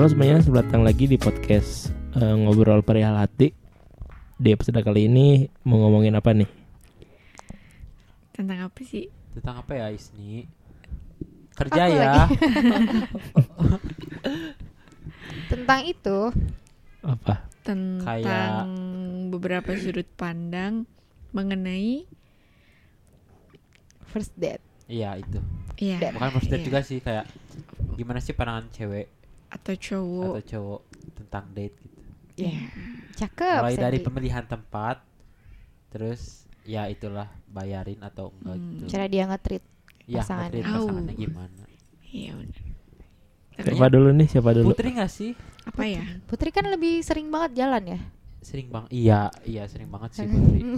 Halo semuanya, selamat datang lagi di podcast eh, Ngobrol Perihal Hati Di episode kali ini mau ngomongin apa nih? Tentang apa sih? Tentang apa ya Isni? Kerja Aku ya. Tentang itu, Apa? Tentang Kayak- beberapa sudut pandang mengenai first date. Iya itu. Iya. Bukan first date iya. juga sih kayak gimana sih pandangan cewek atau cowok. atau cowok tentang date gitu. Iya. Cakep. Mulai dari pemilihan tempat, terus ya itulah bayarin atau enggak Hmm. gitu. cara dia nge-treat. ya pasangannya. nge-treat Au. pasangannya gimana? Iya benar. Siapa dulu nih? Siapa dulu? Putri nggak sih? Apa ya? Putri kan lebih sering banget jalan ya. Sering bang. Iya, iya sering banget sih Putri.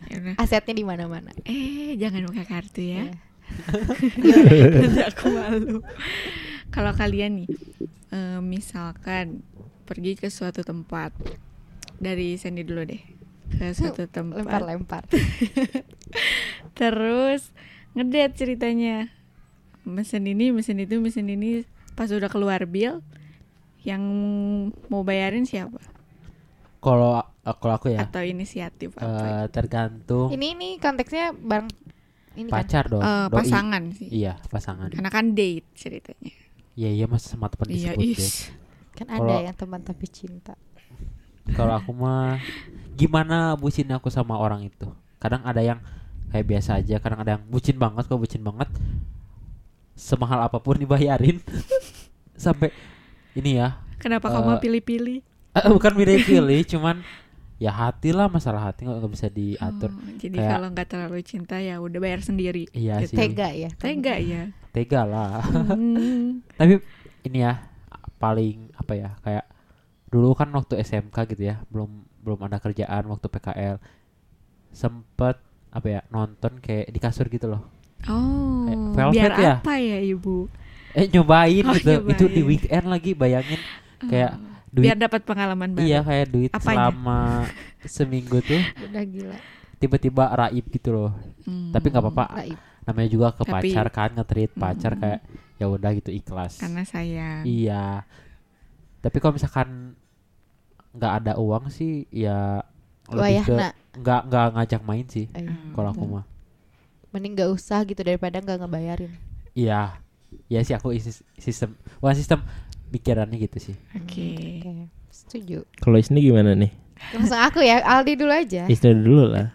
Ya. Asetnya di mana-mana. Eh, jangan buka kartu ya. Iya. Nanti aku malu. Kalau kalian nih, eh, misalkan pergi ke suatu tempat. Dari Sandy dulu deh. Ke suatu tempat. Lempar-lempar. terus ngedate ceritanya. Mesin ini mesin itu mesin ini. Pas udah keluar bill yang mau bayarin siapa? Kalau uh, kalau aku ya. Atau inisiatif eh, apa tergantung. Ini ini konteksnya bareng ini kan. pacar dong. Eh, doi. pasangan sih. Iya pasangan. karena kan date ceritanya Iya iya mas sama teman iya disebut deh. is Kan Kalau- ada yang teman tapi cinta. Kalau aku mah gimana bucinnya aku sama orang itu. Kadang ada yang kayak biasa aja, kadang ada yang bucin banget, kok bucin banget. Semahal apa pun dibayarin. Sampai ini ya. kenapa Eh, kamu pilih-pilih eh, bukan pilih-pilih, cuman ya hati lah masalah hati nggak bisa diatur. Oh, jadi Kayak- kalau nggak terlalu cinta ya udah bayar sendiri Iya Gitu. sih. Tega ya. tega ya Tega lah. Hmm, Tapi ini ya paling apa ya kayak dulu kan waktu SMK gitu ya, belum belum ada kerjaan waktu PKL. Sempet apa ya nonton kayak di kasur gitu loh. oh Kayak velvet biar ya? apa ya ibu Eh nyobain Oh, gitu. Itu di nyobain. weekend lagi bayangin kayak Oh, duit biar dapat pengalaman baru iya kayak duit Apanya? selama seminggu tuh Udah gila. tiba-tiba raib gitu loh. Hmm, Tapi nggak apa-apa. Namanya juga ke Tapi- pacar kan nge-treat pacar Mm. kayak ya udah gitu ikhlas. karena sayang Iya. Tapi kalau misalkan nggak ada uang sih ya lebih ke nggak nggak ngajak main sih Hmm. kalau aku betul. mah. Mending gak usah gitu daripada gak ngebayarin. Iya. Iya sih aku isi sistem bukan sistem pikirannya gitu sih. Oke. Oke, Setuju. Kalau Isni gimana nih? Langsung aku ya, Aldi dulu aja. Isni dulu lah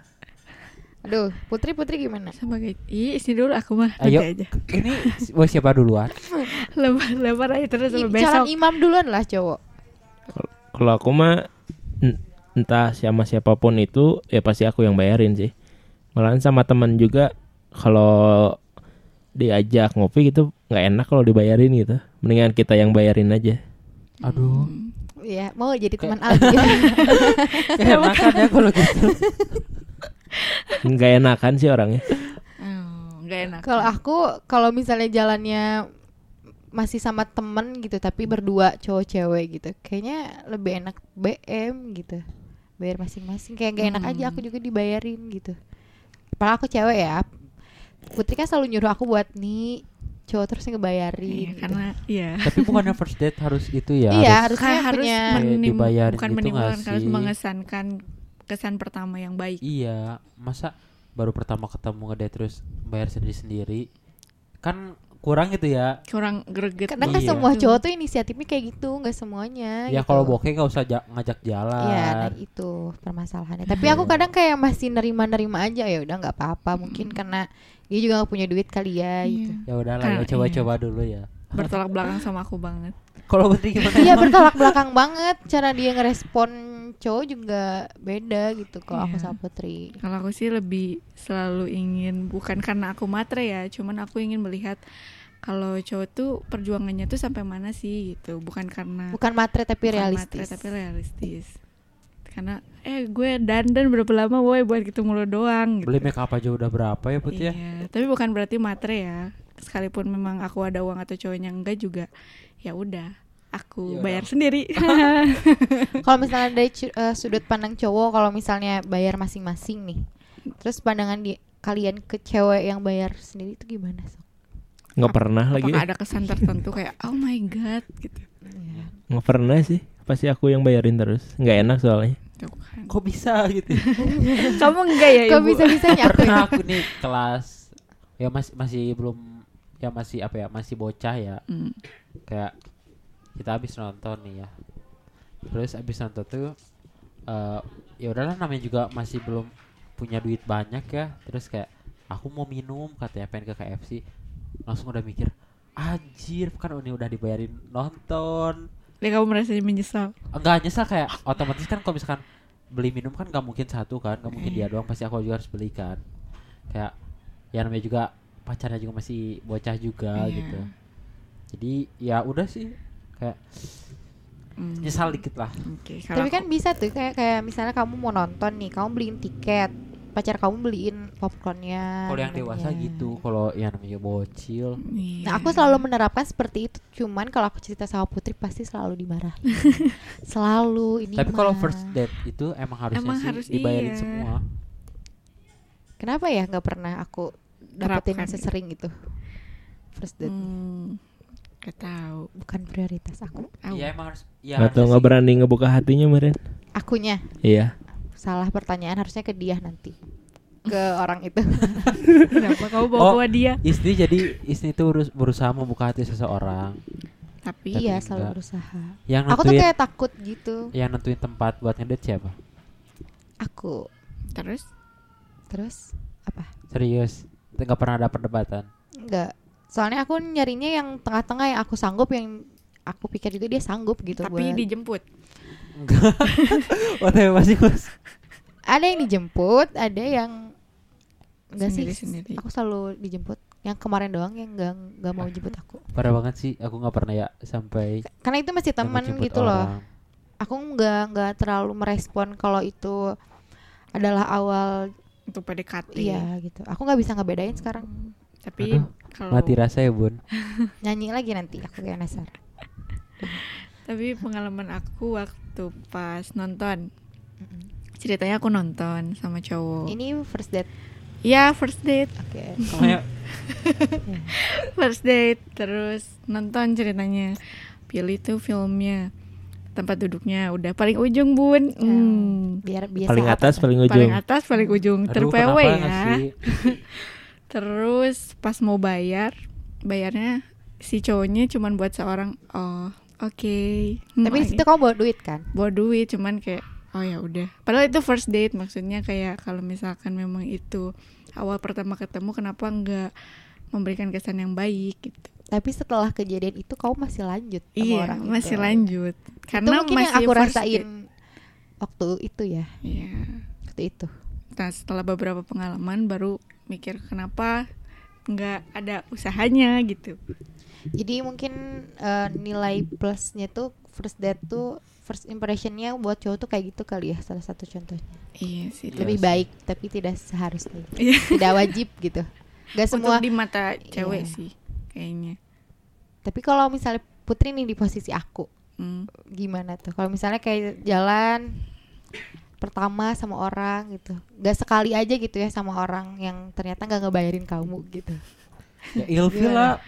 Aduh, Putri Putri gimana? Sebagai Ih, isi dulu aku mah Ayo. aja. Ini mau siapa duluan? Lempar lempar aja terus I- sampai Calon besok. imam duluan lah cowok. Kalau aku mah en- entah sama siapa pun itu ya pasti aku yang bayarin sih. Malahan sama teman juga kalau diajak ngopi gitu nggak enak kalau dibayarin gitu. Mendingan kita yang bayarin aja. Aduh. Iya, mau jadi Kayak- teman Aldi. ya. Enakan ya kalau gitu. Nggak enakan sih orangnya. Oh, nggak enak. kalau aku kalau misalnya jalannya masih sama temen gitu tapi berdua cowok cewek gitu kayaknya lebih enak BM gitu bayar masing-masing kayak gak enak aja Hmm. aku juga dibayarin gitu Padahal aku cewek ya Putri kan selalu nyuruh aku buat nih cowok terus ngebayarin Iya, gitu. karena iya. Tapi bukannya first date harus itu ya? Iya, harus- harusnya harus punya menim- dibayarin bukan gitu menimbulkan harus mengesankan kesan pertama yang baik. Iya, masa baru pertama ketemu ngedate terus bayar sendiri-sendiri? Kan kurang gitu ya. Kurang greget. Kadang kan Iya. semua cowok tuh inisiatifnya kayak gitu nggak semuanya Ya gitu. kalau bokeh nggak usah ja- ngajak jalan. Iya, nah itu permasalahannya. Tapi aku kadang kayak masih nerima-nerima aja ya udah nggak apa-apa. Mungkin karena dia juga nggak punya duit kali ya gitu. Iya. Ya udahlah Kan, ya coba-coba dulu ya. Bertolak belakang sama aku banget. Kalau Putri gimana? Iya bertolak belakang banget. Cara dia ngerespon cowok juga beda gitu. Kalau aku Iya. sama Putri. Kalau aku sih lebih selalu ingin bukan karena aku matre ya, cuman aku ingin melihat kalau cowok tuh perjuangannya tuh sampai mana sih gitu, bukan karena Bukan matre tapi bukan realistis. matre, tapi realistis. Karena eh gue dandan berapa lama woi buat gitu mulu doang gitu. Beli make up aja udah berapa ya Put ya? Iya, tapi bukan berarti matre ya. Sekalipun memang aku ada uang atau cowoknya enggak juga, ya udah aku Ya bayar sendiri. Kalau misalnya dari eh, sudut pandang cowok, kalau misalnya bayar masing-masing nih, terus pandangan di kalian ke cewek yang bayar sendiri itu gimana? Sok? nggak pernah lagi Apakah ada kesan tertentu kayak oh my god gitu. Iya. Nggak pernah sih. Pasti aku yang bayarin terus. Nggak enak soalnya. Kok bisa gitu? Kamu enggak ya Kok bisa bisanya aku Pernah ya? aku nih kelas ya masih masih belum ya masih apa ya masih bocah ya Hmm. kayak kita habis nonton nih ya terus habis nonton tuh eh ya udahlah namanya juga masih belum punya duit banyak ya terus kayak aku mau minum katanya pengen ke KFC langsung udah mikir anjir kan ini udah dibayarin nonton Dan kamu merasa menyesal. enggak nyesal kayak otomatis kan kalau misalkan beli minum kan nggak mungkin satu kan nggak mungkin dia doang pasti aku juga harus belikan kayak ya namanya juga pacarnya juga masih bocah juga Iya. gitu jadi ya udah sih kayak Hmm. nyesal dikit lah Oke, kalau Tapi aku- kan bisa tuh kayak kayak misalnya kamu mau nonton nih, kamu beliin tiket, pacar kamu beliin popcornnya. kalau yang dewasa gitu kalau yang namanya bocil. Nah, aku selalu menerapkan seperti itu. Cuman kalau aku cerita sama Putri pasti selalu dimarahin. selalu ini. tapi kalau first date itu emang harusnya Emang sih harus dibayarin iya. semua Kenapa ya nggak pernah aku dapetin Terapkan. sesering itu? First date Hmm. Gak tahu. bukan prioritas aku. Iya emang harus ya Atau nggak berani ngebuka hatinya Meren. Akunya Iya. Salah pertanyaan harusnya ke dia nanti. Ke orang itu. Kenapa kamu bawa Oh. bawa dia? istri jadi istri itu berus- berusaha membuka hati seseorang Tapi iya, enggak. selalu berusaha. yang Aku tuh kayak takut gitu. yang nentuin tempat buat ngedate siapa Aku terus terus apa? serius nggak pernah ada perdebatan Enggak. Soalnya aku nyarinya yang tengah-tengah yang aku sanggup yang aku pikir juga dia sanggup gitu tapi buat. dijemput. Oh, tapi masih mas. Ada yang dijemput, ada yang enggak sih. Sendiri-sendiri. Aku selalu dijemput. Yang kemarin doang yang enggak enggak mau jemput aku. Parah banget sih. Aku nggak pernah ya sampai Karena itu masih teman gitu loh. orang. Aku enggak enggak terlalu merespon kalau itu adalah awal Untuk PDKT. iya gitu. Aku nggak bisa ngebedain sekarang. Tapi Aduh, kalau Mati rasa ya bun. Nyanyi lagi nanti aku kayak penasaran. tapi pengalaman aku waktu pas nonton. Ceritanya aku nonton sama cowok. Ini first date. Iya, first date. Oke. Kamu First date terus nonton ceritanya. Pilih tuh filmnya. Tempat duduknya udah paling ujung, Bun. Hmm. Biar biasa Paling atas, ya. paling ujung. Paling atas, paling ujung. Terpewe ya. ngasih? Terus pas mau bayar, bayarnya si cowoknya cuman buat seorang. Oh, oke. Hmm, Tapi di situ kamu bawa duit kan? bawa duit cuman kayak oh ya udah. Padahal itu first date maksudnya kayak kalau misalkan memang itu awal pertama ketemu kenapa nggak memberikan kesan yang baik gitu. Tapi setelah kejadian itu kamu masih lanjut sama iya, orang itu. masih lanjut. Itu Karena mungkin masih yang aku rasain date. waktu itu ya, Iya. waktu itu. Nah, setelah beberapa pengalaman baru mikir kenapa nggak ada usahanya gitu. Jadi mungkin eh, nilai plusnya tuh first date tuh first impressionnya buat cowok tuh kayak gitu kali ya salah satu contohnya. Iya sih. Iya Lebih sih. baik tapi tidak seharusnya. Iya. tidak wajib gitu. Gak semua. Untuk di mata cewek Iya. sih kayaknya. Tapi kalau misalnya Putri nih di posisi aku, Hmm. gimana tuh? Kalau misalnya kayak jalan pertama sama orang gitu, gak sekali aja gitu ya sama orang yang ternyata nggak ngebayarin kamu gitu. Ya ilfil lah.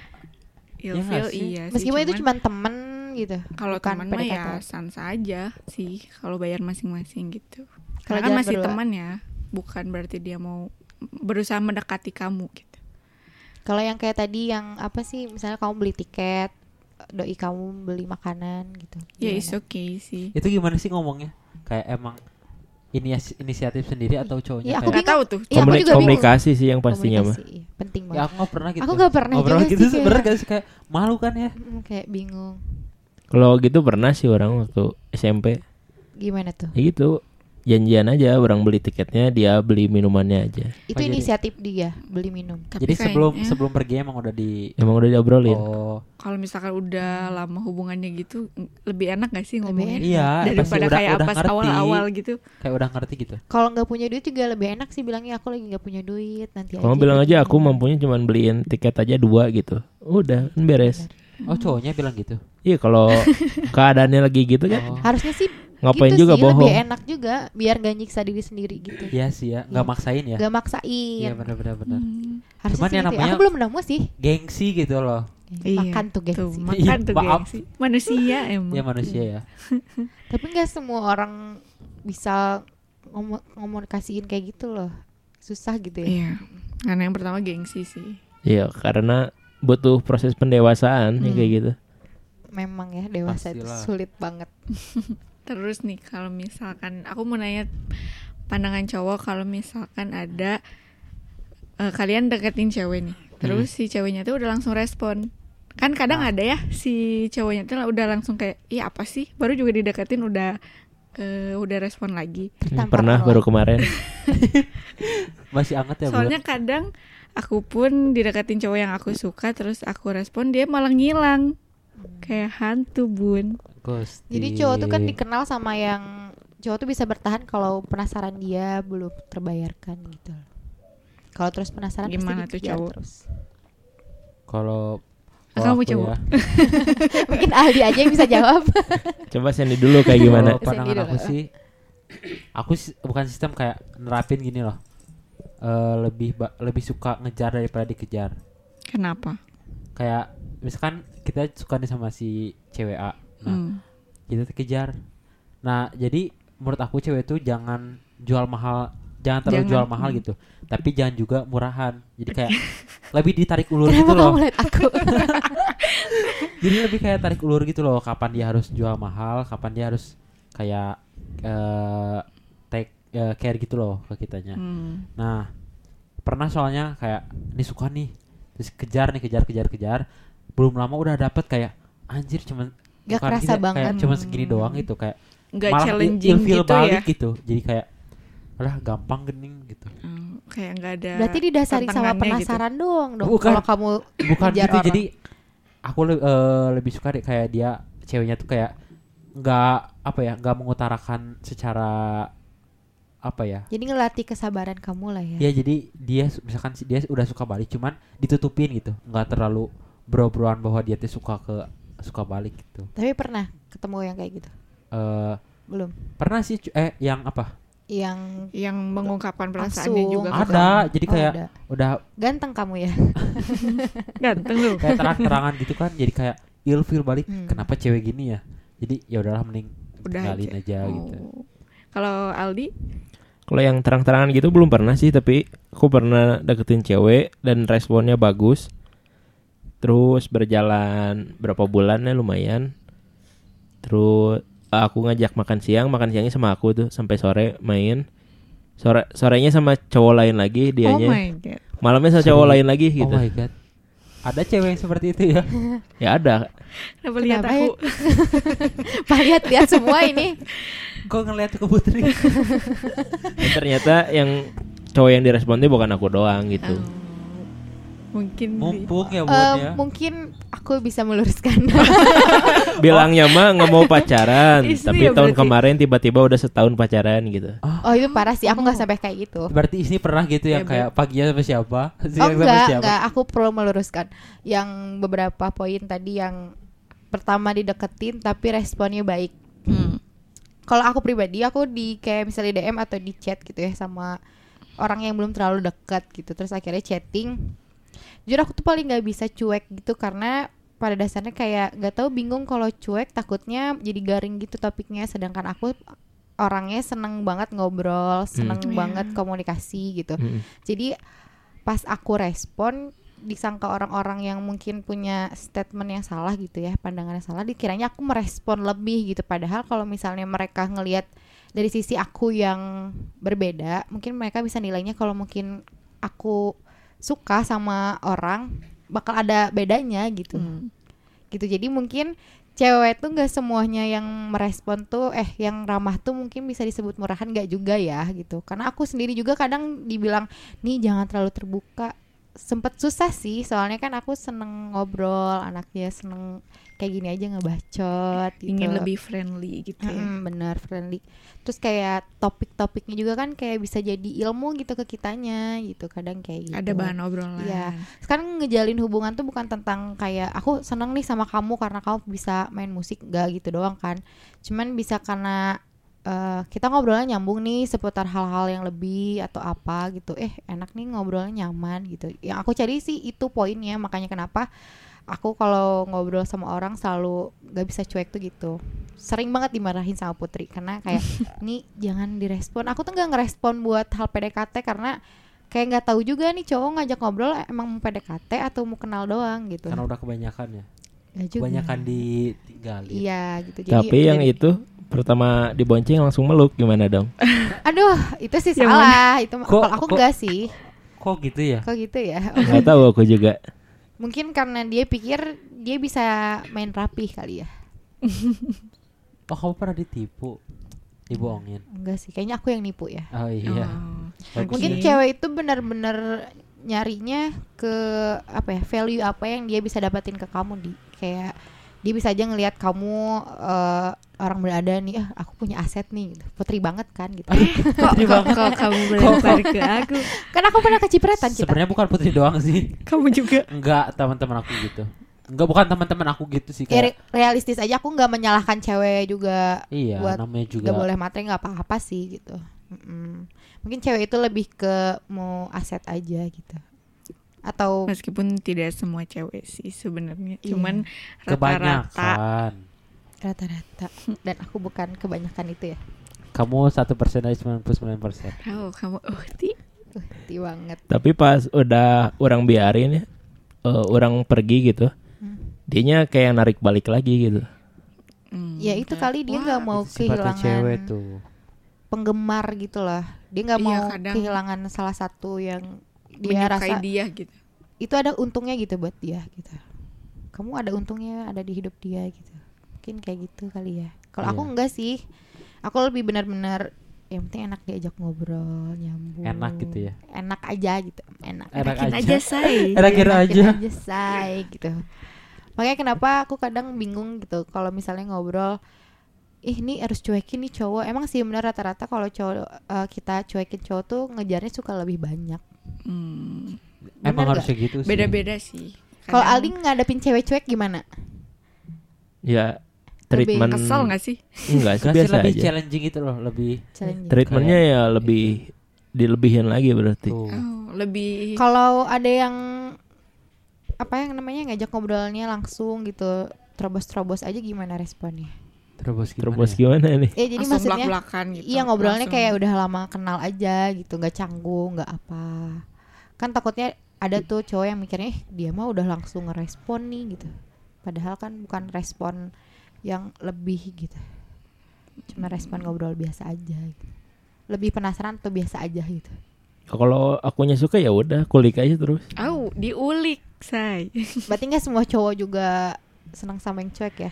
Ilfil sih? iya sih. Meskipun itu cuman- cuma temen gitu. Kalau teman mah ya sans aja sih kalau bayar masing-masing gitu. Kalau Karena kan masih berdua? teman ya, bukan berarti dia mau berusaha mendekati kamu gitu. Kalau yang kayak tadi yang apa sih? Misalnya kamu beli tiket, doi kamu beli makanan gitu. Ya Gimana? is okay sih. Itu gimana sih ngomongnya? Kayak emang ini inisiatif sendiri atau cowoknya Iya, aku Nggak tahu tuh. Iya, aku Komuni- juga bingung. komunikasi sih yang pastinya mah. Iya, penting ya banget. aku nggak pernah gitu. Aku nggak pernah Ngobrol juga gitu sih, sebenarnya kayak- kayak malu kan ya? Mm, kayak bingung. Kalau gitu pernah sih orang waktu SMP. Gimana tuh? Ya gitu. Janjian aja orang beli tiketnya, dia beli minumannya aja. Itu jadi- inisiatif dia beli minum. Tapi Jadi sebelum kayaknya sebelum pergi emang udah di Emang udah diobrolin. Oh, kalau misalkan udah lama hubungannya gitu lebih enak gak sih enak. iya, Daripada udah kayak udah pas awal-awal gitu. Kayak udah ngerti gitu. Kalau nggak punya duit juga lebih enak sih bilangnya aku lagi nggak punya duit nanti Kamu bilang gitu. aja aku mampunya cuma beliin tiket aja dua gitu. Udah, kan beres. Oh, cowoknya bilang gitu. Iya kalau keadaannya lagi gitu kan Oh. Harusnya sih ngapain gitu juga sih, bohong. Lebih enak juga biar gak nyiksa diri sendiri gitu. Iya sih ya, nggak Iya. maksain ya. Gak maksain. Iya benar benar benar. Hmm. Harusnya Cuman sih yang gitu ya. namanya- Aku belum nemu sih. Gengsi gitu loh. Iya, makan tuh gengsi Tuh, makan tuh Maaf. gengsi. Manusia emang. Ya manusia ya. tapi nggak semua orang bisa ngomunikasiin kayak gitu loh susah gitu ya Iya. Karena yang pertama gengsi sih. Iya, karena butuh proses pendewasaan ya Hmm. kayak gitu. memang ya dewasa itu Pastilah. sulit banget Terus nih kalau misalkan aku mau nanya pandangan cowok kalau misalkan ada eh, kalian deketin cewek nih. Terus si ceweknya tuh udah langsung respon. Kan kadang Ah. ada ya si cowoknya tuh udah langsung kayak, "Iya apa sih? Baru juga dideketin udah eh, udah respon lagi." Hmm, Pernah baru kemarin. Masih anget ya Soalnya kadang aku pun dideketin cowok yang aku suka terus aku respon dia malah ngilang. Kayak hantu, Bun. Ghosting. jadi cowok tuh kan dikenal sama yang cowok tuh bisa bertahan kalau penasaran dia belum terbayarkan gitu loh. kalau terus penasaran pasti Gimana tuh cowok? terus kalau Ah, kalau kamu aku cowok. ya, mungkin Aldi aja yang bisa jawab Coba Sandy dulu kayak gimana? Pandangan aku dulu. sih, aku sih bukan sistem kayak nerapin gini loh. Eh, lebih lebih suka ngejar daripada dikejar. Kenapa? Kayak misalkan kita suka nih sama si cewek A, nah Hmm. kita kejar. Nah jadi menurut aku cewek itu jangan jual mahal, jangan terlalu Jangan, jual mahal hmm. gitu. Tapi jangan juga murahan. Jadi kayak lebih ditarik ulur kenapa gitu loh. kamu lihat aku Jadi lebih kayak tarik ulur gitu loh. Kapan dia harus jual mahal, kapan dia harus kayak eh take eh, care gitu loh ke kitanya. Hmm. Nah, pernah soalnya kayak ini suka nih, terus kejar nih kejar kejar kejar, belum lama udah dapet kayak anjir cuman Gak bukan kerasa gini, banget. kayak cuman segini doang gitu kayak Nggak malah challenging gitu ya. gitu. Jadi kayak alah gampang gening gitu. Hmm, kayak nggak ada. berarti didasari sama gitu. penasaran doang dong Bukan. kalau kamu Bukan gitu. orang. Jadi aku le- eh, lebih suka deh kayak dia ceweknya tuh kayak nggak apa ya nggak mengutarakan secara apa ya jadi ngelatih kesabaran kamu lah ya Ya jadi dia misalkan dia udah suka balik cuman ditutupin gitu, nggak terlalu bro-broan bahwa dia tuh suka ke suka balik gitu. tapi pernah ketemu yang kayak gitu eh belum pernah sih eh yang apa? yang yang mengungkapkan perasaannya Langsung. juga Ada, jadi Oh, kayak ada. udah ganteng kamu ya ganteng lu. kayak terang-terangan gitu kan, jadi kayak ilfeel balik. Hmm. Kenapa cewek gini ya? Jadi ya udahlah mending Udah tinggalin aja. aja, gitu. Oh. Kalau Aldi, Kalau yang terang-terangan gitu belum pernah sih, tapi aku pernah deketin cewek dan responnya bagus. Terus berjalan berapa bulan ya lumayan. Terus aku ngajak makan siang, makan siangnya sama aku tuh sampai sore main. Sore sorenya sama cowok lain lagi oh dianya. my god. Malamnya sama cowok lain lagi gitu. Oh my god. Ada cewek yang seperti itu ya? Ya ada. Kenapa lihat aku? Pak lihat lihat semua ini Kok ngeliat ke Putri? Dan ternyata yang cowok yang direspon tuh bukan aku doang gitu. Oh, mungkin di- Mumpung ya Eh, Bun ya. mungkin aku bisa meluruskan Bilangnya mah nggak mau pacaran, Istri tapi ya tahun berarti? kemarin tiba-tiba udah setahun pacaran gitu. oh itu parah sih aku nggak sampai kayak gitu Berarti ini pernah gitu yang Ya, kayak paginya sama siapa? Oh siang sama enggak, siapa? enggak, aku perlu meluruskan Yang beberapa poin tadi yang Pertama dideketin tapi responnya baik Hmm. Kalau aku pribadi, aku di kayak misalnya DM atau di chat gitu ya Sama orang yang belum terlalu dekat gitu Terus akhirnya chatting Jujur aku tuh paling nggak bisa cuek gitu Karena pada dasarnya kayak nggak tahu bingung kalau cuek takutnya jadi garing gitu topiknya sedangkan aku orangnya seneng banget ngobrol seneng Hmm. banget Iya. komunikasi gitu Mm-mm. jadi pas aku respon disangka orang-orang yang mungkin punya statement yang salah gitu ya pandangan yang salah dikiranya aku merespon lebih gitu padahal kalau misalnya mereka ngelihat dari sisi aku yang berbeda mungkin mereka bisa nilainya kalau mungkin aku suka sama orang bakal ada bedanya gitu. Hmm. gitu. Jadi mungkin cewek tuh nggak semuanya yang merespon tuh eh yang ramah tuh mungkin bisa disebut murahan nggak juga ya gitu. Karena aku sendiri juga kadang dibilang nih jangan terlalu terbuka. Sempet susah sih soalnya kan aku seneng ngobrol anaknya seneng kayak gini aja ngebacot gitu. ingin lebih friendly gitu ya. Mm, bener friendly terus kayak topik-topiknya juga kan kayak bisa jadi ilmu gitu ke kitanya gitu kadang kayak gitu Ada bahan obrolan. Iya. sekarang ngejalin hubungan tuh bukan tentang kayak aku seneng nih sama kamu karena kamu bisa main musik gak gitu doang kan cuman bisa karena eh, kita ngobrolnya nyambung nih seputar hal-hal yang lebih atau apa gitu eh enak nih ngobrolnya nyaman gitu yang aku cari sih itu poinnya makanya kenapa aku kalau ngobrol sama orang selalu gak bisa cuek tuh gitu sering banget dimarahin sama Putri karena kayak nih jangan direspon aku tuh nggak ngerespon buat hal PDKT karena kayak nggak tahu juga nih cowok ngajak ngobrol emang mau PDKT atau mau kenal doang gitu Karena udah kebanyakan ya. Juga. Kebanyakan ditinggalin. iya gitu Tapi yang itu pertama dibonceng langsung meluk gimana dong? aduh itu sih salah itu Kok- kalau aku kok- enggak sih Kok gitu ya? kok gitu ya Nggak tahu aku juga. Mungkin karena dia pikir dia bisa main rapih kali ya Oh kamu pernah ditipu? Dibohongin. enggak sih kayaknya aku yang nipu ya Oh iya. Oh. Bagus mungkin cewek itu benar-benar nyarinya ke apa ya value apa yang dia bisa dapatin ke kamu di kayak dia bisa aja ngelihat kamu eh, orang berada nih ah aku punya aset nih gitu. putri banget kan gitu Kok, kok, kok kamu melempar ke aku? kan aku pernah kecipratan kita Sebenarnya bukan Putri doang sih. Kamu juga. Enggak teman-teman aku gitu. Enggak bukan teman-teman aku gitu sih ya, kayak. re- realistis aja aku nggak menyalahkan cewek juga Iya, buat namanya juga. nggak boleh materi nggak apa-apa sih gitu Mm-mm. mungkin cewek itu lebih ke mau aset aja gitu atau Meskipun tidak semua cewek sih sebenarnya, Iya. cuman rata-rata Kebanyakan. rata-rata dan aku bukan kebanyakan itu ya Kamu satu persen dari 99 persen. tahu kamu oh ti uh, hati banget Tapi pas udah orang biarin ya, eh, orang pergi gitu, Hmm. dianya kayak narik balik lagi gitu. Hmm, ya itu kali dia nggak mau kehilangan cewek tuh. penggemar gitu lah dia nggak Iya, mau kadang- kehilangan salah satu yang dia menyukai rasa dia gitu. itu ada untungnya gitu buat dia gitu kamu ada untungnya ada di hidup dia gitu mungkin kayak gitu kali ya kalau aku Iya. enggak sih aku lebih benar-benar yang penting enak diajak ngobrol nyambung Enak gitu ya? enak aja gitu enak Enak Enakin aja. aja say. Enakin Enakin aja. aja say gitu makanya kenapa aku kadang bingung gitu kalau misalnya ngobrol ih ini harus cuekin nih cowok emang sih benar rata-rata kalau cowok eh, kita cuekin cowok tuh ngejarnya suka lebih banyak Hmm, Emang Bener harusnya gitu sih. beda-beda sih. kalau Aldi ngadepin cewek cuek gimana Ya Lebih treatment kesel nggak sih? enggak sih Enggak sih biasa lebih aja. challenging gitu loh, lebih Challenging. Treatmentnya ya lebih dilebihin lagi berarti. Oh, lebih kalau ada yang apa yang namanya ngajak ngobrolnya langsung gitu terobos-terobos aja gimana responnya Terus gimana? Terus ya? gimana nih? ya jadi langsung maksudnya belak-belakan gitu. Iya ngobrolnya Langsung. kayak udah lama kenal aja gitu, nggak canggung, nggak apa. Kan takutnya ada tuh cowok yang mikirnya "Eh, dia mah udah langsung ngerespon nih gitu. Padahal kan bukan respon yang lebih gitu. Cuma respon ngobrol biasa aja gitu. Lebih penasaran atau biasa aja gitu. Kalau akunya suka ya udah kulik aja terus. Au, diulik, say. Berarti nggak semua cowok juga senang sama yang cuek ya?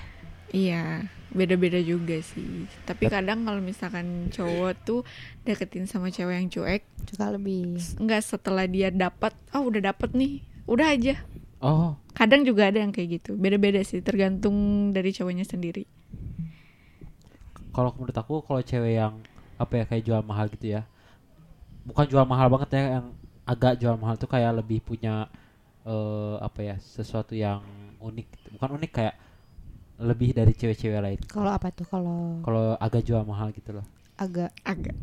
Iya, beda-beda juga sih. Tapi kadang kalau misalkan cowok tuh deketin sama cewek yang cuek, Suka lebih. enggak setelah dia dapat, oh udah dapat nih, udah aja. Oh, Kadang juga ada yang kayak gitu. Beda-beda sih, tergantung dari cowoknya sendiri. kalau menurut aku kalau cewek yang apa ya kayak jual mahal gitu ya. Bukan jual mahal banget ya yang agak jual mahal tuh kayak lebih punya eh apa ya sesuatu yang unik bukan unik kayak lebih dari cewek-cewek lain Kalau apa tuh? Kalau kalau agak jual mahal gitu loh agak Agak.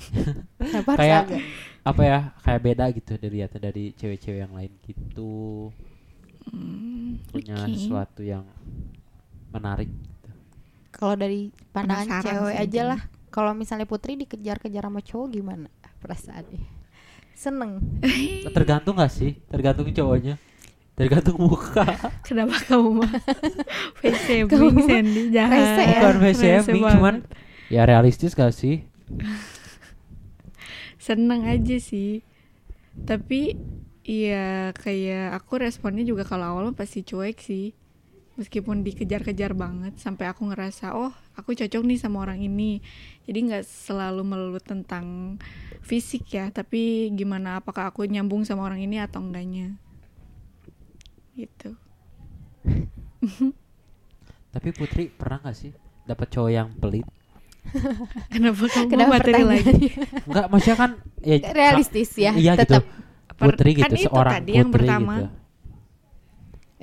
kenapa harus kayak agak? apa ya kayak beda gitu dari dari cewek-cewek yang lain gitu Hmm, punya oke. sesuatu yang menarik gitu. Kalau dari pandangan Penasaran cewek aja lah. Kalau misalnya Putri dikejar-kejar sama cowok gimana perasaannya? Seneng. tergantung gak sih tergantung cowoknya tergantung muka. Kenapa kamu mah? Face shaming Sandy. Rese ya? bukan face shaming cuman ya realistis gak sih? Seneng aja sih. Tapi iya kayak aku responnya juga kalau awal pasti cuek sih. Meskipun dikejar-kejar banget sampai aku ngerasa oh aku cocok nih sama orang ini. Jadi nggak selalu melulu tentang fisik ya tapi gimana apakah aku nyambung sama orang ini atau enggaknya gitu tapi Putri pernah gak sih dapat cowok yang pelit kenapa kamu Kenapa materi lagi? Enggak maksudnya kan ya Realistis ya. iya gitu tetap Putri kan gitu itu seorang tadi Putri yang pertama. gitu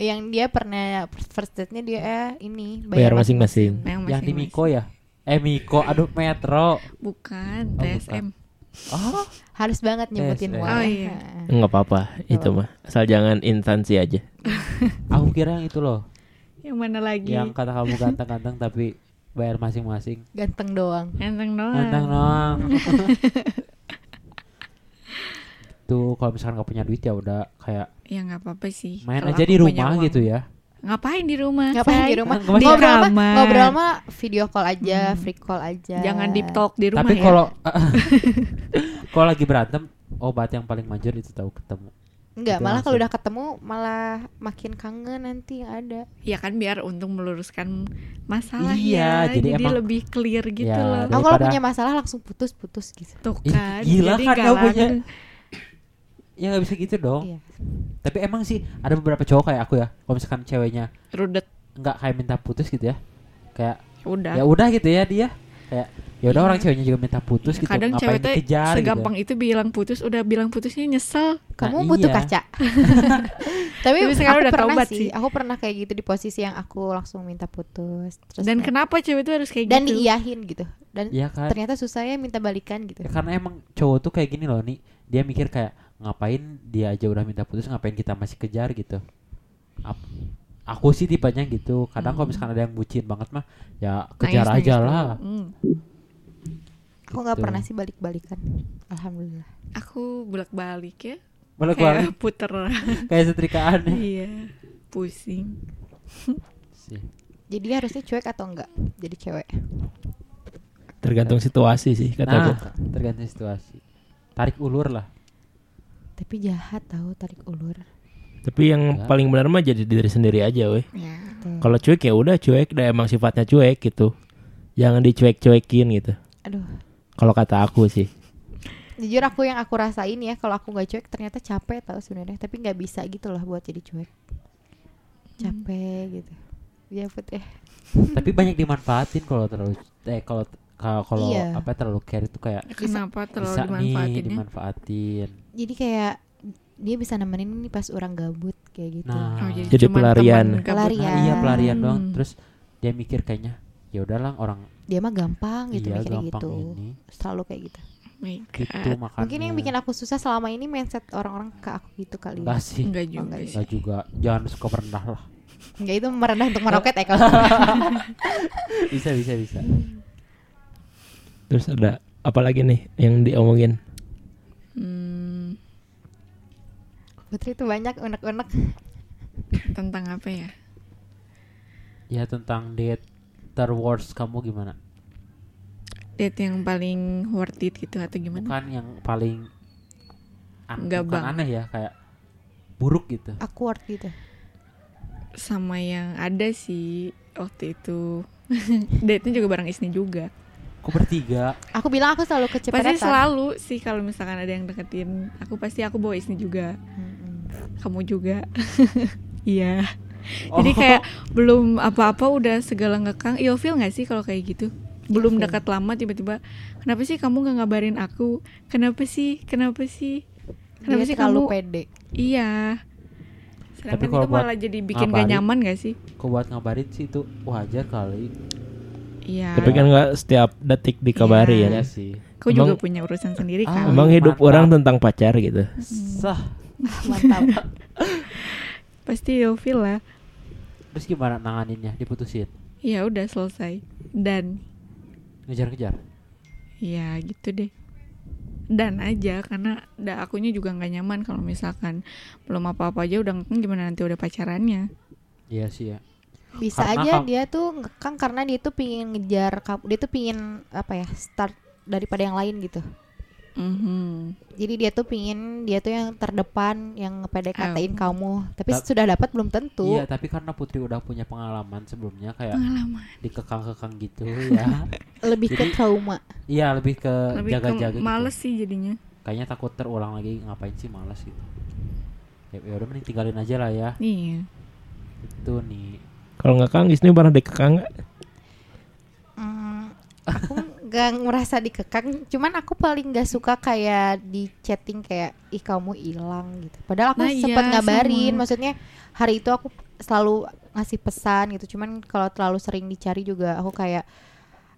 yang dia pernah first date-nya dia eh, ini Bayar masing-masing. yang, yang di. Miko ya eh Miko aduh Metro bukan Oh, TSM Oh, Harus banget nyebutin Yes, yes. Oh, ya. iya. Heeh. nggak apa-apa itu mah asal jangan instansi aja aku kira yang itu loh, Yang mana lagi? yang kata kamu ganteng-ganteng tapi bayar masing-masing. Ganteng doang. Ganteng doang. Ganteng doang. Tuh kalau misalkan nggak punya duit ya udah kayak Ya nggak apa-apa sih. main aja di rumah uang. gitu ya. Ngapain di rumah? Ngapain say? di rumah? Nggak Ngobrol mah, kamar. ngobrol mah video call aja, Hmm. free call aja. Jangan deep talk di rumah Tapi ya. kalau kalau lagi berantem obat yang paling manjur itu tahu ketemu. Enggak, Itu malah kalau udah ketemu malah makin kangen nanti yang ada. Ya kan biar untuk meluruskan masalah Iya, ya. jadi Jadi, emang- lebih clear gitu Ya, loh. Aku kalau punya masalah langsung putus-putus gitu. Tuh Ih, kan. gila jadi kan kamu punya- Ya nggak bisa gitu dong. Iya. Tapi emang sih ada beberapa cowok kayak aku ya. Kalau misalkan ceweknya rudet. nggak kayak minta putus gitu ya. Kayak Udah. ya udah gitu ya dia. Kayak ya udah Iya. orang ceweknya juga minta putus Ya, gitu. kadang Ngapain cewek dikejar segampang gitu. itu bilang putus, udah bilang putusnya nyesel. Kamu Nah, butuh iya. kaca. Tapi, Tapi sekarang aku udah pernah taubat sih. sih. Aku pernah kayak gitu di posisi yang aku langsung minta putus. Terus Dan kayak- kenapa cewek itu harus kayak dan gitu? diiyahin gitu. Dan Iya kan? ternyata susah ya minta balikan gitu. Ya, karena emang cowok tuh kayak gini loh nih. Dia mikir kayak ngapain dia aja udah minta putus ngapain kita masih kejar gitu. Ap- aku sih tipenya gitu. Kadang kalau Hmm. misalkan ada yang bucin banget mah ya kejar Nangis-nangis aja dulu. lah. Hmm. Aku nggak Gitu. pernah sih balik-balikan. Alhamdulillah. Aku bolak-balik ya. Boleh Kayak puter. kayak setrikaan ya. iya. Pusing. Sih. Jadi harusnya cuek atau enggak? Jadi cewek. tergantung situasi sih kata Nah, aku tergantung situasi. Tarik ulur lah. Tapi jahat tahu tarik ulur. tapi yang Ya. paling benar mah jadi diri sendiri aja weh Ya. Kalau cuek ya udah cuek udah emang sifatnya cuek gitu jangan dicuek-cuekin gitu Aduh. kalau kata aku sih Jujur aku yang aku rasain ya kalau aku nggak cuek ternyata capek tahu sebenarnya tapi nggak bisa gitu loh buat jadi cuek. Capek gitu. Ya put ya. Tapi banyak dimanfaatin kalau terlalu eh kalau kalau Iya. apa terlalu care itu kayak Kenapa terlalu bisa nih dimanfaatinnya? dimanfaatin. Jadi kayak dia bisa nemenin nih pas orang gabut kayak gitu. Nah, Oh, Jadi cuman pelarian. Pelarian. Nah, iya pelarian Hmm. doang. Terus dia mikir kayaknya ya udahlah orang Dia mah gampang gitu iya mikirnya gampang gitu. ini. Selalu kayak gitu. Oh Gitu God. makanya. Mungkin yang bikin aku susah selama ini mindset orang-orang ke aku gitu kali. enggak Ya. sih. Enggak Oh, juga enggak sih. Enggak juga. Jangan suka merendah lah. Enggak itu merendah untuk meroket ya kalau. bisa bisa bisa. Terus ada apa lagi nih yang diomongin Hmm, Putri itu banyak unek-unek. tentang apa ya? Ya tentang date terworst kamu gimana? Date yang paling worth it gitu atau gimana? Bukan yang paling an- Enggak bukan bang. aneh ya kayak buruk gitu. Awkward gitu. Sama yang ada sih waktu itu. Date-nya juga bareng Isni juga. Kok bertiga? Aku bilang aku selalu Pasti kecepetan. selalu sih kalau misalkan ada yang deketin aku pasti aku bawa Isni juga. Mm-mm. Kamu juga. Iya. Oh. Jadi kayak belum apa-apa udah segala ngekang. Ilfil nggak sih kalau kayak gitu? Belum Ilfil. dekat lama tiba-tiba kenapa sih kamu nggak ngabarin aku? Kenapa sih? Kenapa sih? Kenapa Dia sih kamu? pede. Iya. Sedangkan Tapi kalau itu buat malah jadi bikin gak ngabarin- nyaman gak sih? Kok buat ngabarin sih itu wajar kali. Iya. tapi kan nggak setiap detik dikabari Iya. ya Ya sih. Kau juga Emang- punya urusan sendiri Ah, kan? emang hidup Mantap. orang tentang pacar gitu Sah. Mantap. Pasti ilfil lah. Terus gimana nanganinnya? Diputusin? Ya udah selesai. Dan Ngejar-ngejar? ya gitu deh. Dan aja karena da akunya juga nggak nyaman kalau misalkan belum apa-apa aja udah gimana nanti udah pacarannya. Iya sih ya. Bisa Karena aja dia tuh ngekang karena dia tuh pingin ngejar kamu. Dia tuh pingin apa ya? Start daripada yang lain gitu. Mhm. Jadi dia tuh pingin dia tuh yang terdepan yang ngepedekatain Oh. kamu. Tapi Ta- sudah dapat belum tentu. Iya, tapi karena Putri udah punya pengalaman sebelumnya kayak Pengalaman. dikekang-kekang gitu ya. Lebih ke Jadi- trauma. Iya, lebih ke Lebih jaga-jaga ke gitu. males sih jadinya. Kayaknya takut terulang lagi ngapain sih males gitu. Ya ya udah mending tinggalin aja lah ya. Iya. Itu nih. Kalau nggak kang Isni pernah dikekang nggak? Hmm, aku nggak ngerasa dikekang. Cuman aku paling nggak suka kayak di chatting kayak ih kamu hilang gitu. Padahal aku Nah, iya, sempat ngabarin. sama. Maksudnya hari itu aku selalu ngasih pesan gitu. Cuman kalau terlalu sering dicari juga aku kayak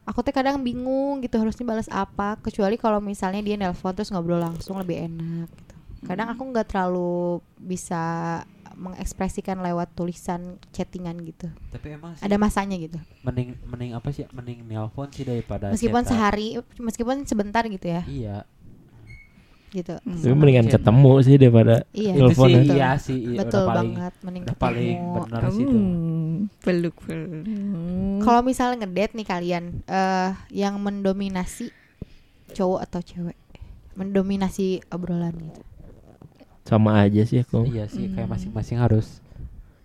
aku tuh kadang bingung gitu harusnya balas apa kecuali kalau misalnya dia nelpon terus ngobrol langsung lebih enak gitu. kadang aku nggak terlalu bisa mengekspresikan lewat tulisan chattingan gitu Tapi emang sih ada masanya gitu mending mending apa sih? Mending nelpon sih daripada meskipun chatan. sehari meskipun sebentar gitu ya Iya. gitu Hmm. Tapi mendingan ketemu sih daripada iya Itu Telepon sih ya. iya sih. iya, betul udah paling, banget mending Udah paling ketemu benar sih itu. Hmm, peluk peluk. Kalau misalnya ngedate nih kalian eh yang mendominasi cowok atau cewek? Mendominasi obrolan gitu. Sama aja sih aku. Iya sih kayak Hmm. masing-masing harus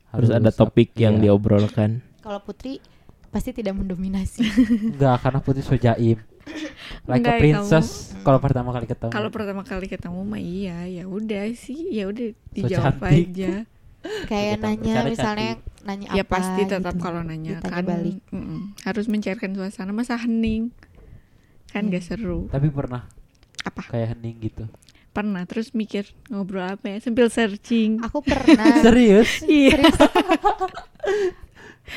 Harus ada ap- topik yang iya. diobrolkan. Kalau Putri pasti tidak mendominasi. Enggak, karena Putri so jaim. Like Enggak, a princess kamu- kalau pertama kali ketemu. Kalau pertama kali ketemu mah iya, ya udah sih, ya udah So dijawab cantik. aja. Kayak Gitu, nanya misalnya cantik. nanya ya apa pasti tetap gitu. kalau nanya Ditanya kan balik. harus mencairkan suasana masa hening kan Hmm. gak seru Tapi pernah apa kayak hening gitu. Pernah terus mikir ngobrol apa ya sambil searching Aku pernah Serius? iya serius.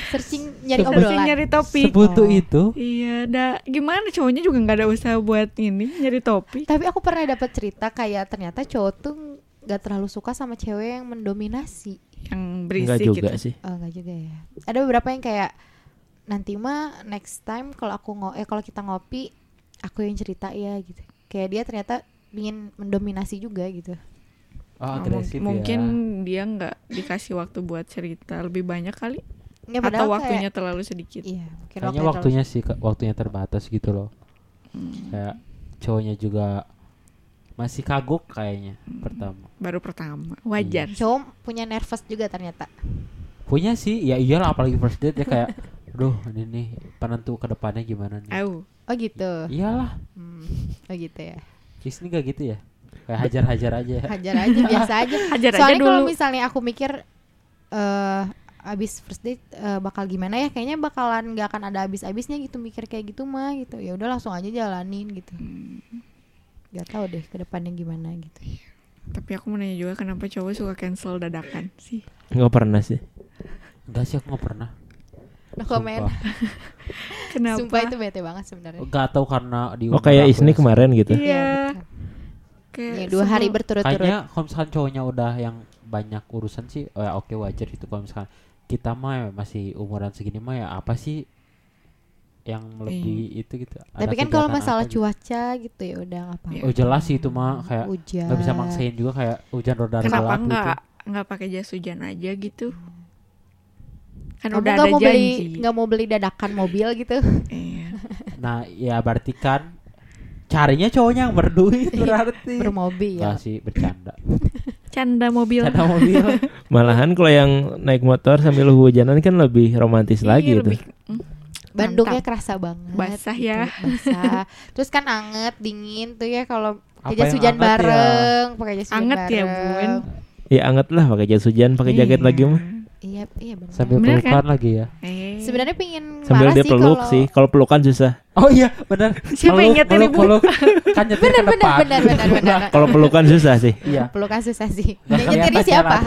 searching nyari Searching Searching obrolan. nyari topik Sebutuh Oh. itu. iya dah gimana cowoknya juga nggak ada usaha buat ini nyari topik Tapi aku pernah dapat cerita kayak ternyata cowok tuh gak terlalu suka sama cewek yang mendominasi. yang Enggak berisik juga gitu sih. Oh enggak juga ya. Ada beberapa yang kayak nanti mah next time kalau aku ngo eh kalau kita ngopi aku yang cerita ya gitu. Kayak dia ternyata ingin mendominasi juga gitu. Oh, Nah, agresif mungkin ya. dia nggak dikasih waktu buat cerita lebih banyak kali Nggak, atau waktunya kayak, terlalu sedikit iya, mungkin Kayaknya waktunya sih Kak, waktunya terbatas gitu loh. Hmm, Kayak cowoknya juga masih kagok kayaknya pertama. baru pertama wajar terlalu- cowok punya nervous juga ternyata. Punya sih, ya iyalah apalagi first date ya kayak Duh ini nih penentu ke depannya gimana nih Au. Oh gitu. Iyalah Hmm, oh gitu ya. Disney gak gitu ya Kayak hajar-hajar aja ya Hajar aja biasa aja. Hajar aja Soalnya kalau dulu. misalnya aku mikir eh abis first date eh, bakal gimana ya kayaknya bakalan nggak akan ada abis-abisnya gitu mikir kayak gitu mah gitu ya udah langsung aja jalanin gitu Gak tahu deh ke depannya gimana gitu Tapi aku mau nanya juga kenapa cowok suka cancel dadakan sih? Enggak pernah sih. Enggak sih aku gak pernah no comment Sumpah. Kenapa? sumpah itu bete banget sebenarnya Gak tahu karena di Oh kayak Isni ya. kemarin gitu. Iya. Kayak Iya, dua hari berturut-turut Kayaknya kalau misalkan cowoknya udah yang banyak urusan sih oh ya oke wajar gitu kalau misalkan kita mah ya masih umuran segini mah ya apa sih yang lebih itu gitu Ada tapi kan kalau masalah apa gitu. cuaca gitu ya udah apa Iya. oh jelas sih itu mah kayak hujan nggak bisa maksain juga kayak hujan roda Kenapa gelap nggak gitu nggak pakai jas hujan aja gitu? Kan kamu udah nggak ada mau beli janji. nggak mau beli dadakan mobil gitu Iya. nah ya berarti kan carinya cowoknya yang berduit berarti bermobil ya Nggak sih bercanda Canda mobil. ada mobil Malahan kalau yang naik motor sambil hujanan kan lebih romantis lagi Iya, itu. lebih- mm, Bandungnya mantap. kerasa banget Basah gitu, ya. basah terus kan anget dingin tuh ya kalau pakai jas hujan ya? bareng pakai jas hujan Anget ya, bareng Bun. Ya anget lah pakai jas hujan, pakai jaket Iya. lagi mah. Iya iya benar sambil Bener kan? pelukan lagi ya Eh. sebenarnya pingin Sambil marah dia sih peluk kalau sih. Kalau pelukan susah. oh iya benar Siapa yang nyetir, peluk, Ibu? peluk. kan nyetir benar ke benar depan benar benar benar Kalau pelukan susah sih. iya pelukan susah sih yang kelihatan siapa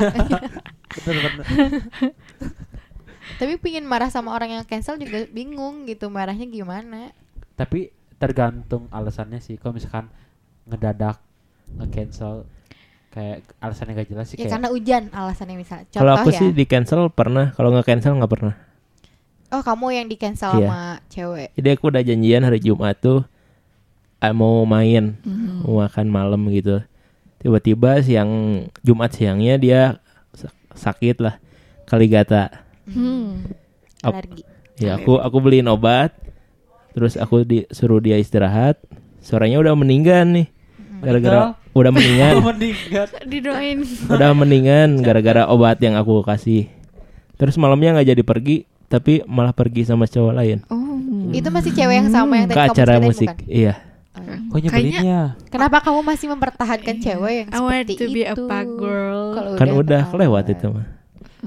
betul betul tapi pingin marah sama orang yang cancel juga bingung gitu marahnya gimana tapi tergantung alasannya sih kalau misalkan ngedadak nge-cancel kayak alasannya gak jelas sih ya kayak karena hujan alasannya misalnya contoh Kalau aku ya sih di cancel pernah, kalau nggak cancel nggak pernah. oh kamu yang di cancel Iya. sama cewek Jadi aku udah janjian hari Jumat tuh eh, mau main, Mhm. mau makan malam gitu. Tiba-tiba siang Jumat siangnya dia sak- sakit lah, kaligata. Hmm. Alergi Ya aku aku beliin obat, terus aku disuruh dia istirahat. Sorenya udah meninggal nih, gara-gara udah mendingan, Didoain. udah mendingan gara-gara obat yang aku kasih. Terus malamnya nggak jadi pergi, tapi malah pergi sama cowok lain Oh. itu masih cewek yang sama yang ke tadi kamu acara ceritain, musik. bukan? Iya. kok nyebelin ya Kenapa kamu masih mempertahankan Iya. cewek yang I want seperti to be a itu? girl. Kan udah kelewat itu mah.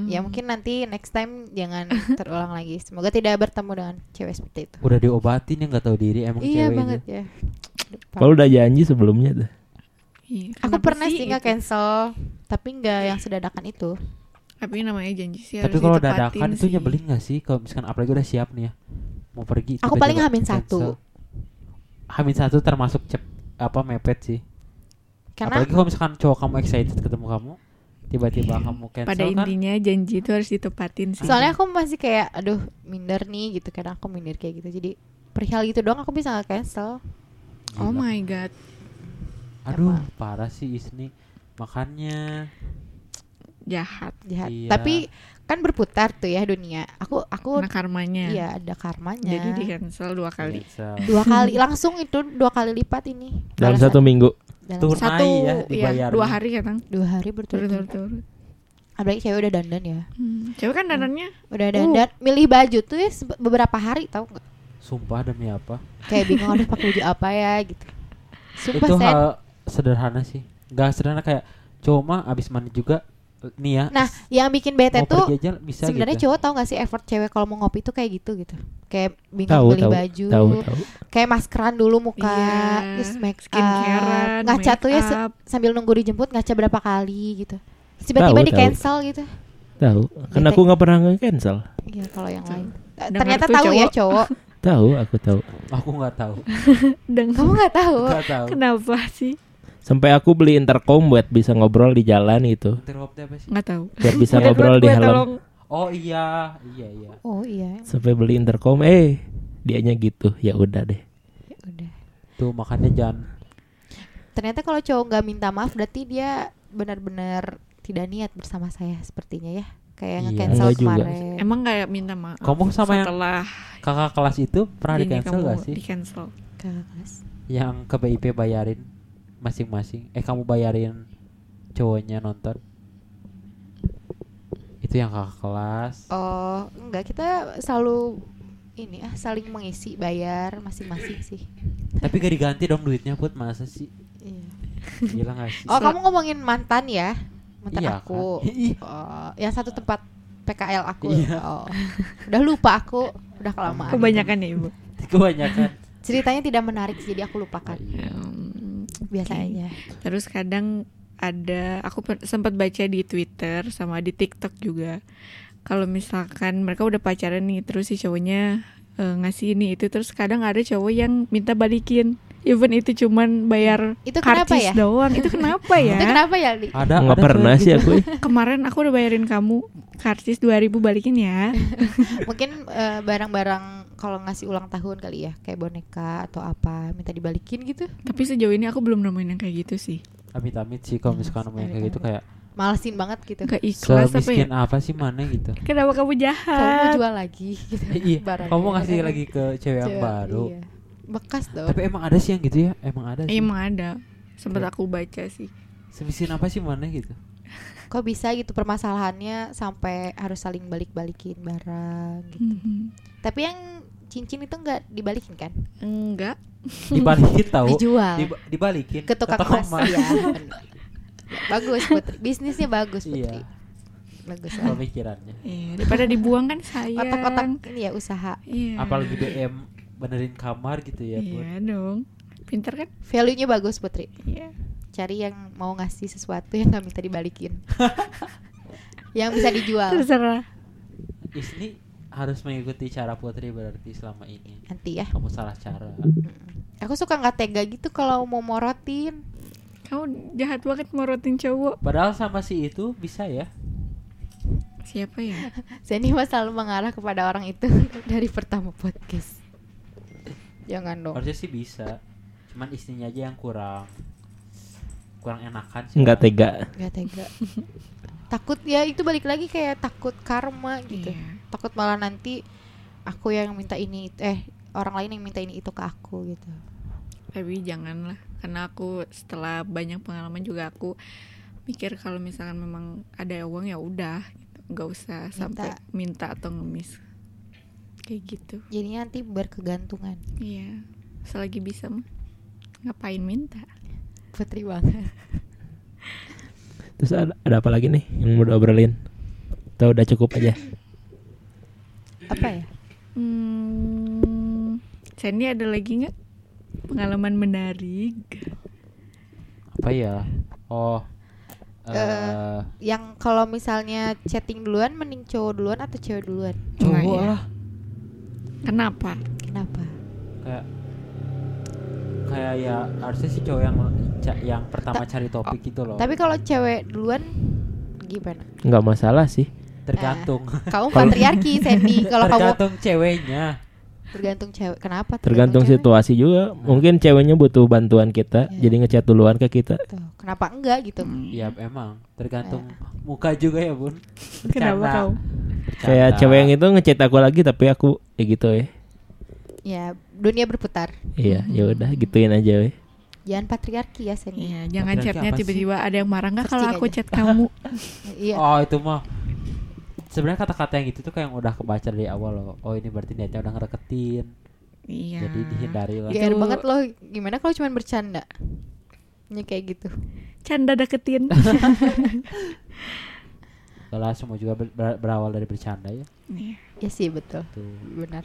Ya mungkin nanti next time jangan terulang lagi. Semoga tidak bertemu dengan cewek seperti itu. udah diobatin ya nggak tahu diri emang iya cewek banget itu. ya. Kalau udah janji sebelumnya tuh. Iya, Aku pernah sih itu? nggak cancel, tapi nggak yang sedadakan itu. Tapi namanya janji sih tapi kalau dadakan itu sih. nyebelin gak sih kalau misalkan apalagi udah siap nih ya mau pergi Aku paling hamin cancel. satu. hamin satu termasuk cep apa mepet sih karena apalagi kalau misalkan cowok kamu excited ketemu kamu tiba-tiba kamu cancel Pada kan intinya janji itu harus ditepatin sih. soalnya aku masih kayak aduh minder nih gitu kadang aku minder kayak gitu jadi perihal gitu doang aku bisa nggak cancel oh Gila. my god. Aduh Emang. parah sih Isni makanya Jahat. jahat Iya. tapi kan berputar tuh ya dunia aku aku Nah karmanya. iya ada karmanya Jadi di cancel dua kali. cancel. dua kali langsung itu dua kali lipat ini Dalam Balas- satu minggu. dalam Tur- Satu ya, ya, dibayarnya. dua hari kan Tang? dua hari berturut-turut Turut-turut. apalagi cewek udah dandan ya Hmm. Cewek kan dandannya udah dandan milih baju tuh ya beberapa hari tahu nggak sumpah demi apa kayak bingung aduh pakai baju apa ya gitu sumpah itu Sen. hal sederhana sih nggak sederhana kayak cowok mah abis mandi juga nih ya nah yang bikin bete tuh aja bisa sebenarnya gitu. cowok tahu gak sih effort cewek kalau mau ngopi tuh kayak gitu gitu kayak bingung Tahu, beli tahu, baju tahu, tahu. kayak maskeran dulu muka Iya, terus make up ngaca tuh ya sambil nunggu dijemput ngaca berapa kali gitu tiba-tiba di cancel gitu Tahu. Kan aku nggak pernah nge-cancel. iya kalau yang lain Dengar ternyata tahu ya cowok. cowok Tahu, aku tahu. aku nggak tahu Dan kamu nggak tahu nggak tahu kenapa sih? Sampai aku beli intercom buat bisa ngobrol di jalan gitu. Interruptnya apa sih Nggak tahu. Biar bisa ngobrol di helm. oh iya iya iya oh iya Sampai beli intercom, eh dianya gitu. Ya udah deh. ya udah tuh makanya jangan ternyata kalau cowok nggak minta maaf berarti dia benar-benar tidak niat bersama saya sepertinya ya kayak Iya. nge-cancel Enggak juga. kemarin Emang kayak minta maaf. Kamu sama yang setelah kakak kelas itu pernah di ini cancel kamu gak sih Di cancel. Kelas. yang ke BIP bayarin masing-masing eh kamu bayarin cowoknya nonton itu yang kakak kelas Oh, enggak kita selalu ini ah saling mengisi bayar masing-masing sih. tapi gak diganti dong duitnya put masa sih Iya. gila gak sih Oh, kamu ngomongin mantan ya? Mantan Iya, aku. kan? Oh, yang satu tempat PKL aku. Iya. Oh. Udah lupa aku, udah kelamaan. Kebanyakan ya ibu. kebanyakan Ceritanya tidak menarik jadi aku lupakan. Iya. Biasa oke. aja. Terus kadang ada aku sempat baca di Twitter sama di TikTok juga. Kalau misalkan mereka udah pacaran nih, terus si cowoknya eh, ngasih ini itu, terus kadang ada cowok yang minta balikin. Even itu cuman bayar Itu kenapa karcis ya? doang. Itu kenapa ya? Itu kenapa ya, Li? ada Nggak ada pernah sih gitu. aku. Kemarin aku udah bayarin kamu karcis 2000 balikin ya. Mungkin eh, barang-barang kalau ngasih ulang tahun kali ya, kayak boneka atau apa, minta dibalikin gitu. Tapi sejauh ini aku belum nemuin yang kayak gitu sih. amit-amit sih kalau misalkan nemuin kayak gitu kayak Malesin banget gitu. Gak ikhlas apa ya? apa sih mana gitu Kenapa kamu Kamu mau jahat? jual lagi gitu. iya barangnya. kamu ngasih lagi ke cewek yang baru iya. Bekas dong. tapi emang ada sih yang gitu ya emang ada sih Emang ada. Sempat aku baca sih. semiskin apa sih mana gitu Kok bisa gitu permasalahannya sampai harus saling balik-balikin barang gitu. Mhm. Tapi yang cincin itu enggak dibalikin kan? Enggak. dibalikin tahu Dijual Diba- dibalikin ke tukang toko emas. Iya. bener. bagus Putri. Bisnisnya bagus iya Putri. Bagus. lah. pemikirannya Iya, daripada dibuang kan sayang. Otak-otak ini ya usaha. Iya. apalagi BM benerin kamar gitu ya. Iya dong. Pinter kan? Value-nya bagus Putri. Iya. Cari yang mau ngasih sesuatu yang nggak minta dibalikin. yang bisa dijual Terserah. Isni harus mengikuti cara Putri berarti selama ini nanti ya. kamu salah cara Aku suka nggak tega gitu kalau mau morotin. Kamu jahat banget morotin cowok. padahal sama si itu bisa ya Siapa ya? Zeni mah selalu mengarah kepada orang itu dari pertama podcast. Jangan dong. harusnya sih bisa cuman istrinya aja yang kurang kurang enakan sih Nggak tega. Gak tega. takut ya itu balik lagi kayak takut karma gitu. Iya. Takut malah nanti aku yang minta ini eh orang lain yang minta ini itu ke aku gitu. Tapi janganlah. Karena aku setelah banyak pengalaman juga aku mikir kalau misalkan memang ada uang ya udah gitu. nggak usah sampai minta atau ngemis. Kayak gitu. Jadinya nanti berkegantungan. Iya. Selagi bisa mah ngapain minta? Putri banget. Terus ada, ada apa lagi nih yang mau diobrolin? Atau udah cukup aja? Apa ya? Hmm, Sandy ada lagi nggak pengalaman menarik? apa ya oh eh Eh, Yang kalau misalnya chatting duluan mending cowok duluan atau cewek duluan? Cowok iya. lah Kenapa? Kenapa? kayak kayak ya harusnya si cowok yang yang pertama Ta- cari topik gitu loh Tapi kalau cewek duluan gimana? nggak masalah sih tergantung Kamu patriarki, Sandy. Kalau kamu tergantung ceweknya tergantung cewek. Kenapa? tergantung cewek? situasi juga mungkin ceweknya butuh bantuan kita Iya. jadi ngechat duluan ke kita Tuh, kenapa enggak gitu? ya emang tergantung muka juga ya bun Kenapa Bercanda. kau? kayak cewek yang itu ngechat aku lagi tapi aku ya gitu ya Ya, dunia berputar. iya ya udah gituin aja weh Jangan patriarki ya, Sandy. Iya, jangan chatnya tiba-tiba ada yang marah nggak kalau aku aja. chat kamu. Iya. oh itu mah sebenarnya kata-kata yang gitu tuh kayak yang udah kebaca dari awal loh oh ini berarti niatnya udah ngereketin Iya. jadi dihindari lah Itu- banget loh. Gimana kalau cuma bercanda? Ini kayak gitu. Canda deketin. Kalau semua juga ber- ber- berawal dari bercanda ya Iya. Ya sih betul. tuh Benar.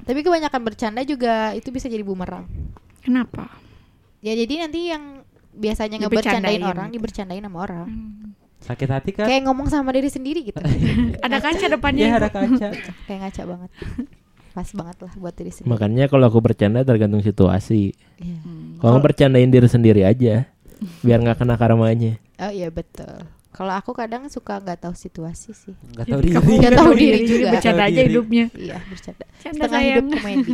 Tapi kebanyakan bercanda juga itu bisa jadi bumerang. Kenapa? Ya jadi nanti yang biasanya ngebercandain Dibercandain orang gitu. dibercandain sama orang. Hmm. sakit hati kan Kayak ngomong sama diri sendiri gitu. Ada kaca depannya. Iya ada kaca Kayak ngaca banget. Pas banget lah buat diri sendiri. makanya kalau aku bercanda tergantung situasi Iya. Hmm. kalau nggak bercandain diri sendiri aja biar nggak kena karmanya Oh iya betul. Kalau aku kadang suka nggak tahu situasi sih. nggak tahu diri kamu Nggak tahu tahu diri juga. bercanda aja hidupnya. Iya bercanda. Canda Setengah hidup komedi.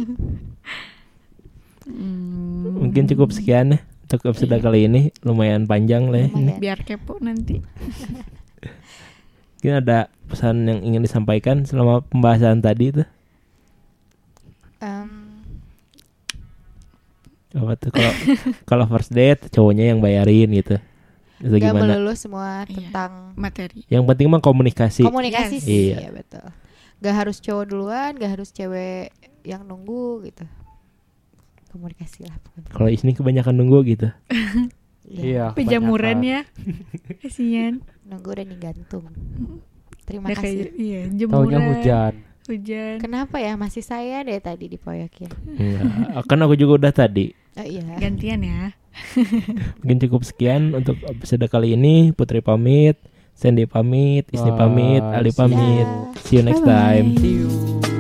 Hmm. mungkin cukup sekian ya untuk episode kali ini lumayan panjang lah ya. Biar kepo nanti. mungkin ada pesan yang ingin disampaikan selama pembahasan tadi tuh Em, apa tuh kalau kalau first date cowoknya yang bayarin gitu itu Gak gimana melulu semua Iya. tentang Materi. yang penting mah komunikasi komunikasi Yes. sih. Iya. Iya betul. Gak harus cowok duluan, gak harus cewek yang nunggu gitu. Komunikasi lah kalau ini kebanyakan nunggu gitu iya Pejamuran kebanyakan. ya. Kasihan. Nunggu dan digantung. Terima Udah kasih. kayak iya, taunya jemuran. hujan Hujan. Kenapa ya masih saya deh tadi dipoyokin? Enggak. kan aku juga udah tadi Oh iya. Gantian ya. mungkin cukup sekian untuk episode kali ini Putri pamit Sandy pamit Isni pamit Bye. Ali pamit Dah. see you next Bye-bye. time see you